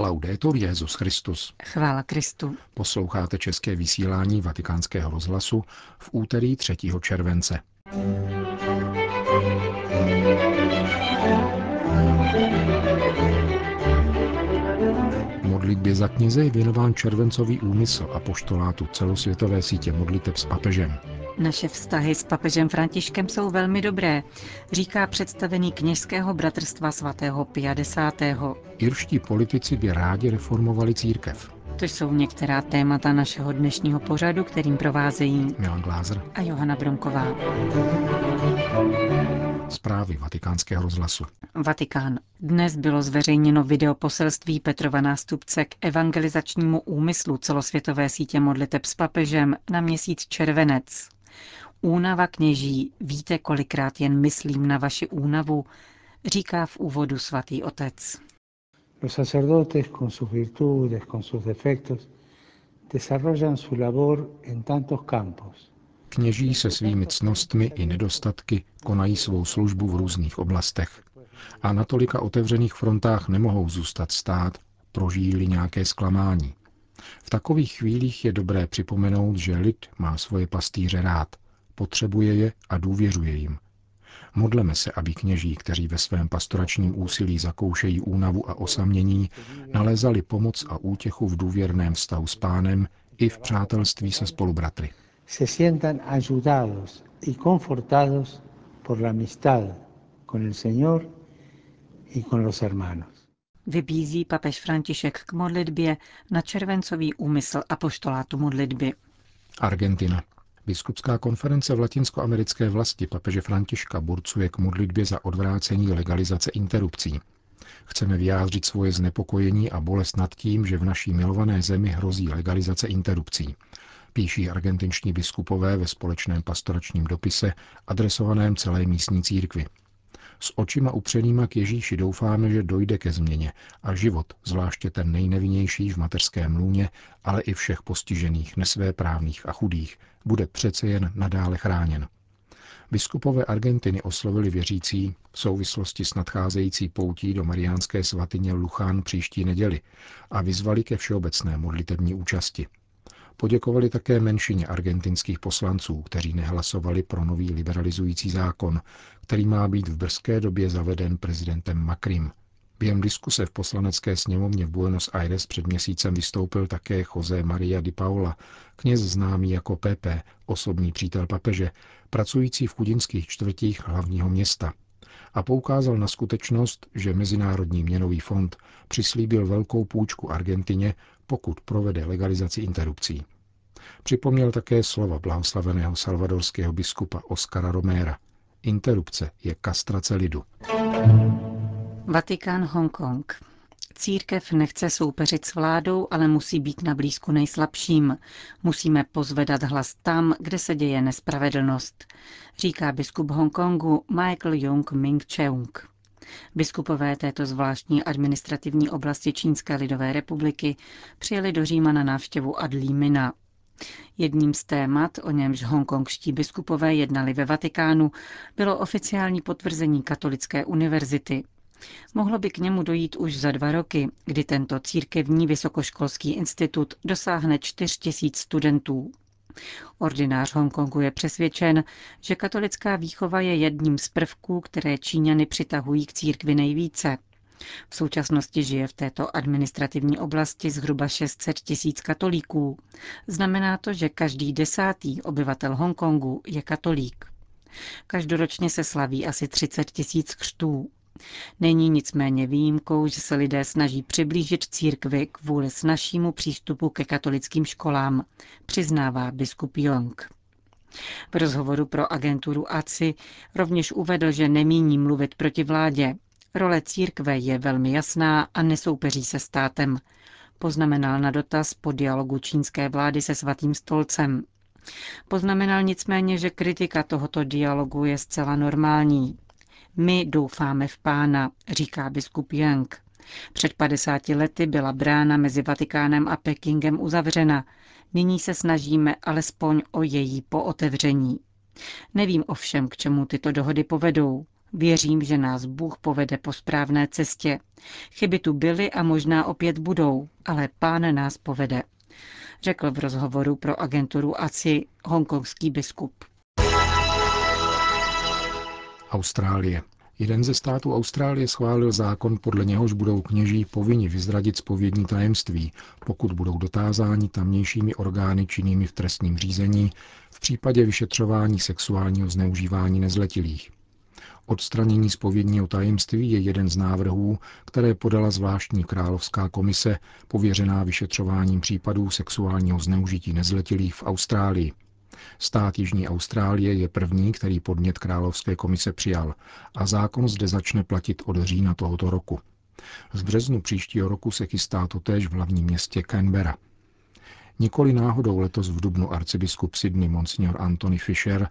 Laudetur Jezus Christus. Chvála Kristu. Posloucháte české vysílání Vatikánského rozhlasu v úterý 3. července. Modlitbě za kněze je věnován červencový úmysl a poštolátu celosvětové sítě modliteb s papežem. Naše vztahy s papežem Františkem jsou velmi dobré, říká představený kněžského bratrstva svatého Pia X. Irští politici by rádi reformovali církev. To jsou některá témata našeho dnešního pořadu, kterým provázejí Milan Glázer a Johana Bronková. Zprávy vatikánského rozhlasu. Vatikán. Dnes bylo zveřejněno video poselství Petrova nástupce k evangelizačnímu úmyslu celosvětové sítě modliteb s papežem na měsíc červenec. Únava kněží, víte, kolikrát jen myslím na vaši únavu, říká v úvodu svatý otec. Los sacerdotes, con sus virtudes, con sus defectos, desarrollan su labor en tantos campos. Kněží se svými cnostmi i nedostatky konají svou službu v různých oblastech. A na tolika otevřených frontách nemohou zůstat stát, prožijí nějaké zklamání. V takových chvílích je dobré připomenout, že lid má svoje pastýře rád, potřebuje je a důvěřuje jim. Modleme se, aby kněží, kteří ve svém pastoračním úsilí zakoušejí únavu a osamění, nalézali pomoc a útěchu v důvěrném vztahu s pánem i v přátelství se spolubratry. Se sientan ayudados y confortados por la amistad con el Señor y con los hermanos. Vybízí papež František k modlitbě na červencový úmysl apoštolátu modlitby. Argentina. Biskupská konference v latinskoamerické vlasti papeže Františka burcuje k modlitbě za odvrácení legalizace interrupcí. Chceme vyjádřit svoje znepokojení a bolest nad tím, že v naší milované zemi hrozí legalizace interrupcí. Píší argentinští biskupové ve společném pastoračním dopise adresovaném celé místní církvi. S očima upřenýma k Ježíši doufáme, že dojde ke změně a život, zvláště ten nejnevinnější v mateřském lůně, ale i všech postižených, nesvéprávných a chudých, bude přece jen nadále chráněn. Biskupové Argentiny oslovili věřící v souvislosti s nadcházející poutí do mariánské svatyně Luchán příští neděli a vyzvali ke všeobecné modlitební účasti. Poděkovali také menšině argentinských poslanců, kteří nehlasovali pro nový liberalizující zákon, který má být v brzké době zaveden prezidentem Macrim. Během diskuse v poslanecké sněmovně v Buenos Aires před měsícem vystoupil také José Maria di Paula, kněz známý jako Pepe, osobní přítel papeže, pracující v chudinských čtvrtích hlavního města. A poukázal na skutečnost, že Mezinárodní měnový fond přislíbil velkou půjčku Argentině, pokud provede legalizaci interrupcí. Připomněl také slova blahoslaveného salvadorského biskupa Oskara Roméra. Interrupce je kastrace lidu. Vatikán Hongkong. Církev nechce soupeřit s vládou, ale musí být na blízku nejslabším. Musíme pozvedat hlas tam, kde se děje nespravedlnost, říká biskup Hongkongu Michael Jung Ming Cheung. Biskupové této zvláštní administrativní oblasti Čínské lidové republiky přijeli do Říma na návštěvu Adlí Mina. Jedním z témat, o němž hongkongští biskupové jednali ve Vatikánu, bylo oficiální potvrzení Katolické univerzity. Mohlo by k němu dojít už za dva roky, kdy tento církevní vysokoškolský institut dosáhne 4 tisíc studentů. Ordinář Hongkongu je přesvědčen, že katolická výchova je jedním z prvků, které Číňany přitahují k církvi nejvíce. V současnosti žije v této administrativní oblasti zhruba 600 tisíc katolíků. Znamená to, že každý desátý obyvatel Hongkongu je katolík. Každoročně se slaví asi 30 tisíc křtů. Není nicméně výjimkou, že se lidé snaží přiblížit církvi kvůli snažšímu přístupu ke katolickým školám, přiznává biskup Jong. V rozhovoru pro agenturu ACI rovněž uvedl, že nemíní mluvit proti vládě. Role církve je velmi jasná a nesoupeří se státem. Poznamenal na dotaz po dialogu čínské vlády se svatým stolcem. Poznamenal nicméně, že kritika tohoto dialogu je zcela normální. My doufáme v pána, říká biskup Yang. Před 50 lety byla brána mezi Vatikánem a Pekingem uzavřena. Nyní se snažíme alespoň o její pootevření. Nevím ovšem, k čemu tyto dohody povedou. Věřím, že nás Bůh povede po správné cestě. Chyby tu byly a možná opět budou, ale pán nás povede, řekl v rozhovoru pro agenturu ACI hongkongský biskup. Austrálie. Jeden ze států Austrálie schválil zákon, podle něhož budou kněží povinni vyzradit spovědní tajemství, pokud budou dotázáni tamnějšími orgány činnými v trestním řízení v případě vyšetřování sexuálního zneužívání nezletilých. Odstranění spovědního tajemství je jeden z návrhů, které podala zvláštní královská komise pověřená vyšetřováním případů sexuálního zneužití nezletilých v Austrálii. Stát Jižní Austrálie je první, který podnět Královské komise přijal a zákon zde začne platit od října tohoto roku. V březnu příštího roku se chystá totéž v hlavním městě Canberra. Nikoli náhodou letos v Dubnu arcibiskup Sydney Monsignor Anthony Fisher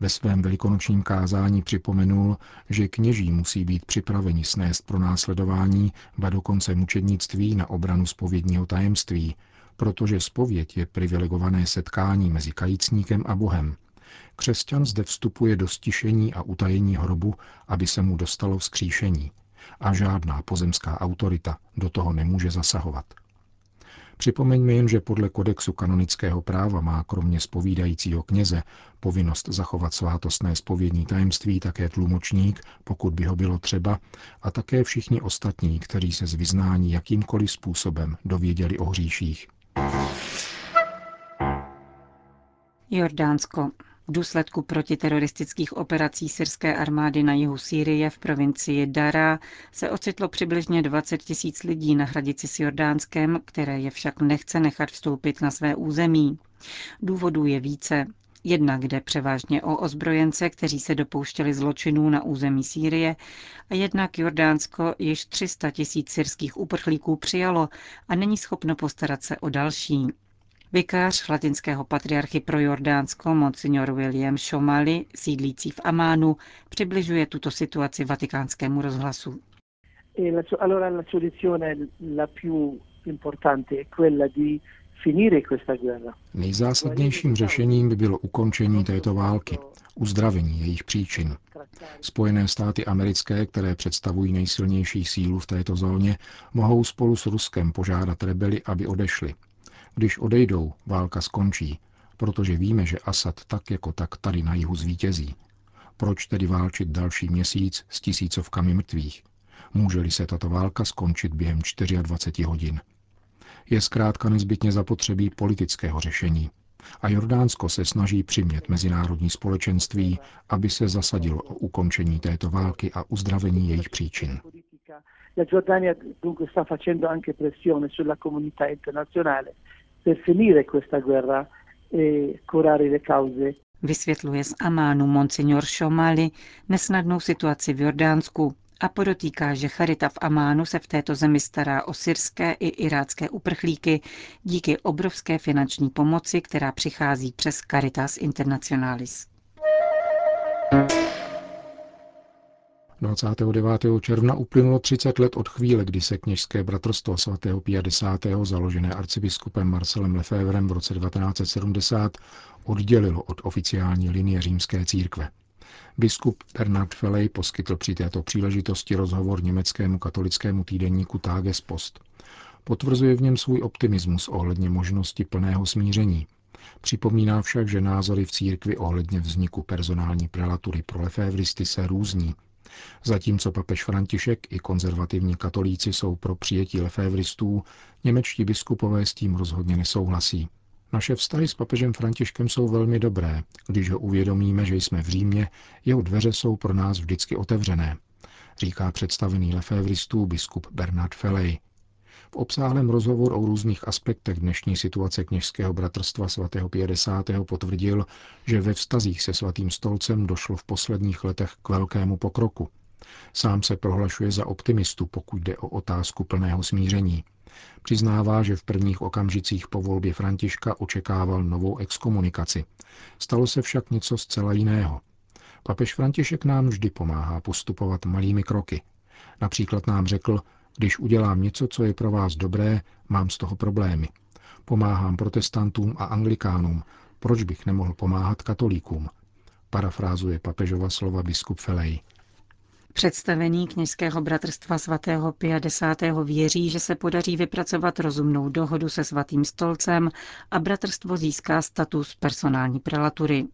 ve svém velikonočním kázání připomenul, že kněží musí být připraveni snést pro následování, ba dokonce mučednictví na obranu spovědního tajemství, protože spověď je privilegované setkání mezi kajícníkem a Bohem. Křesťan zde vstupuje do stišení a utajení hrobu, aby se mu dostalo vzkříšení. A žádná pozemská autorita do toho nemůže zasahovat. Připomeňme jen, že podle kodexu kanonického práva má kromě spovídajícího kněze povinnost zachovat svátostné spovědní tajemství také tlumočník, pokud by ho bylo třeba, a také všichni ostatní, kteří se z vyznání jakýmkoliv způsobem dověděli o hříších. Jordánsko. V důsledku protiteroristických operací syrské armády na jihu Sýrie v provincii Dara se ocitlo přibližně 20 tisíc lidí na hradici s Jordánskem, které je však nechce nechat vstoupit na své území. Důvodů je více. Jedna, kde převážně o ozbrojence, kteří se dopouštěli zločinů na území Sýrie, a jednak Jordánsko již 300 tisíc syrských uprchlíků přijalo a není schopno postarat se o další. Vikář latinského patriarchy pro Jordánsko, monsignor William Shomali, sídlící v Amánu, přibližuje tuto situaci vatikánskému rozhlasu. E allora la soluzione la più importante è quella di Nejzásadnějším řešením by bylo ukončení této války, uzdravení jejich příčin. Spojené státy americké, které představují nejsilnější sílu v této zóně, mohou spolu s Ruskem požádat rebeli, aby odešli. Když odejdou, válka skončí, protože víme, že Asad tak jako tak tady na jihu zvítězí. Proč tedy válčit další měsíc s tisícovkami mrtvých? Může-li se tato válka skončit během 24 hodin? Je zkrátka nezbytně zapotřebí politického řešení. A Jordánsko se snaží přimět mezinárodní společenství, aby se zasadilo o ukončení této války a uzdravení jejich příčin. La Giordania dunque sta facendo anche pressione sulla comunità internazionale per finire questa guerra e curare le cause. Vysvětluje z Amánu monsignor Šomali nesnadnou situaci v Jordánsku a podotýká, že Charita v Amánu se v této zemi stará o syrské i irácké uprchlíky díky obrovské finanční pomoci, která přichází přes Caritas Internationalis. 29. června uplynulo 30 let od chvíle, kdy se kněžské bratrstvo svatého 50. založené arcibiskupem Marcelem Lefevrem v roce 1970 oddělilo od oficiální linie římské církve. Biskup Bernard Felej poskytl při této příležitosti rozhovor německému katolickému týdenníku Tages Post. Potvrzuje v něm svůj optimismus ohledně možnosti plného smíření. Připomíná však, že názory v církvi ohledně vzniku personální prelatury pro lefévristy se různí Zatímco papež František i konzervativní katolíci jsou pro přijetí lefévristů, němečtí biskupové s tím rozhodně nesouhlasí. Naše vztahy s papežem Františkem jsou velmi dobré. Když ho uvědomíme, že jsme v Římě, jeho dveře jsou pro nás vždycky otevřené, říká představený lefévristů biskup Bernard Felej. V obsáhlém rozhovoru o různých aspektech dnešní situace kněžského bratrstva svatého 50. potvrdil, že ve vztazích se svatým stolcem došlo v posledních letech k velkému pokroku. Sám se prohlašuje za optimistu, pokud jde o otázku plného smíření. Přiznává, že v prvních okamžicích po volbě Františka očekával novou exkomunikaci. Stalo se však něco zcela jiného. Papež František nám vždy pomáhá postupovat malými kroky. Například nám řekl, když udělám něco, co je pro vás dobré, mám z toho problémy. Pomáhám protestantům a anglikánům, proč bych nemohl pomáhat katolíkům? Parafrázuje papežova slova biskup Felej. Představení kněžského bratrstva svatého Pia X. věří, že se podaří vypracovat rozumnou dohodu se svatým stolcem a bratrstvo získá status personální prelatury.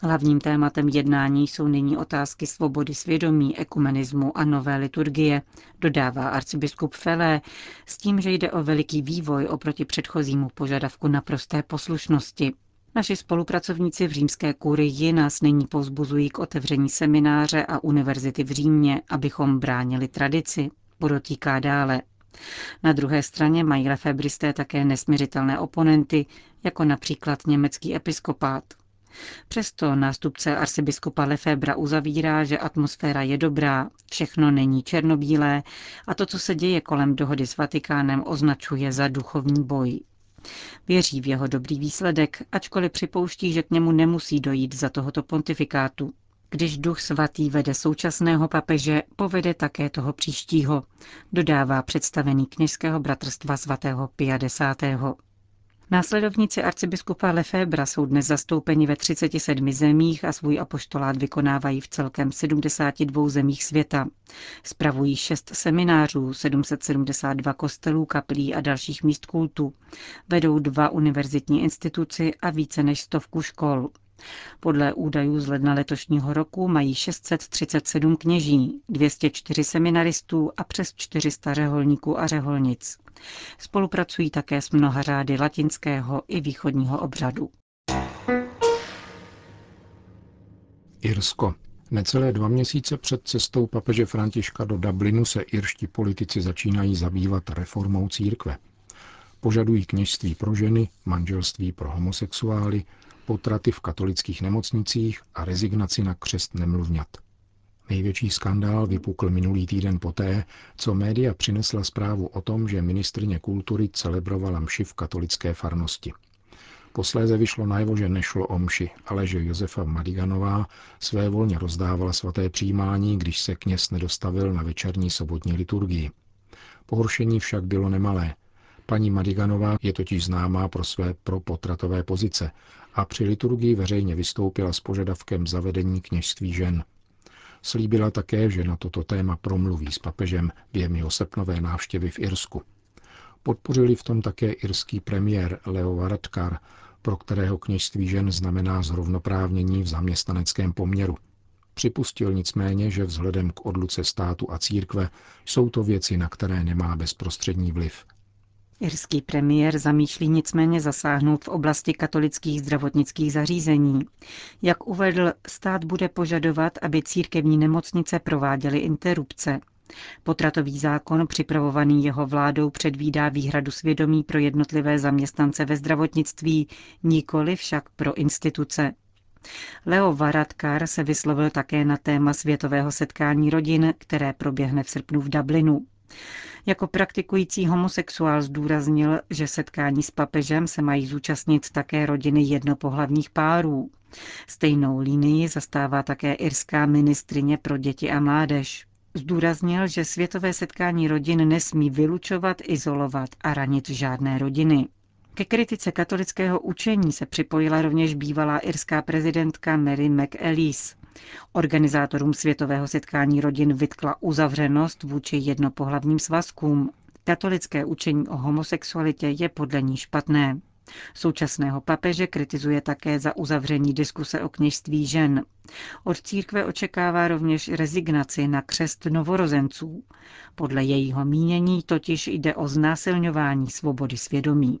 Hlavním tématem jednání jsou nyní otázky svobody svědomí, ekumenismu a nové liturgie, dodává arcibiskup Felé, s tím, že jde o veliký vývoj oproti předchozímu požadavku na prosté poslušnosti. Naši spolupracovníci v římské kurii nás nyní povzbuzují k otevření semináře a univerzity v Římě, abychom bránili tradici, podotýká dále. Na druhé straně mají lefebristé také nesměřitelné oponenty, jako například německý episkopát. Přesto nástupce arcibiskupa Lefebra uzavírá, že atmosféra je dobrá, všechno není černobílé a to, co se děje kolem dohody s Vatikánem, označuje za duchovní boj. Věří v jeho dobrý výsledek, ačkoliv připouští, že k němu nemusí dojít za tohoto pontifikátu. Když duch svatý vede současného papeže, povede také toho příštího, dodává představený kněžského bratrstva svatého Pia X. Následovníci arcibiskupa Lefebra jsou dnes zastoupeni ve 37 zemích a svůj apoštolát vykonávají v celkem 72 zemích světa. Spravují šest seminářů, 772 kostelů, kaplí a dalších míst kultu. Vedou dva univerzitní instituci a více než stovku škol. Podle údajů z ledna letošního roku mají 637 kněží, 204 seminaristů a přes 400 řeholníků a řeholnic. Spolupracují také s mnoha řády latinského i východního obřadu. Irsko. Necelé dva měsíce před cestou papeže Františka do Dublinu se irští politici začínají zabývat reformou církve. Požadují kněžství pro ženy, manželství pro homosexuály, potraty v katolických nemocnicích a rezignaci na křest nemluvňat. Největší skandál vypukl minulý týden poté, co média přinesla zprávu o tom, že ministrině kultury celebrovala mši v katolické farnosti. Posléze vyšlo najevo, že nešlo o mši, ale že Josefa Madiganová své volně rozdávala svaté přijímání, když se kněz nedostavil na večerní sobotní liturgii. Pohoršení však bylo nemalé. Paní Madiganová je totiž známá pro své propotratové pozice a při liturgii veřejně vystoupila s požadavkem zavedení kněžství žen. Slíbila také, že na toto téma promluví s papežem během jeho srpnové návštěvy v Irsku. Podpořili v tom také irský premiér Leo Varadkar, pro kterého kněžství žen znamená zrovnoprávnění v zaměstnaneckém poměru. Připustil nicméně, že vzhledem k odluce státu a církve jsou to věci, na které nemá bezprostřední vliv Irský premiér zamýšlí nicméně zasáhnout v oblasti katolických zdravotnických zařízení. Jak uvedl, stát bude požadovat, aby církevní nemocnice prováděly interrupce. Potratový zákon připravovaný jeho vládou předvídá výhradu svědomí pro jednotlivé zaměstnance ve zdravotnictví, nikoli však pro instituce. Leo Varadkar se vyslovil také na téma světového setkání rodin, které proběhne v srpnu v Dublinu. Jako praktikující homosexuál zdůraznil, že setkání s papežem se mají zúčastnit také rodiny jednopohlavních párů. Stejnou linii zastává také irská ministrině pro děti a mládež. Zdůraznil, že světové setkání rodin nesmí vylučovat, izolovat a ranit žádné rodiny. Ke kritice katolického učení se připojila rovněž bývalá irská prezidentka Mary McAleese. Organizátorům světového setkání rodin vytkla uzavřenost vůči jednopohlavním svazkům. Katolické učení o homosexualitě je podle ní špatné. Současného papeže kritizuje také za uzavření diskuse o kněžství žen. Od církve očekává rovněž rezignaci na křest novorozenců. Podle jejího mínění totiž jde o znásilňování svobody svědomí.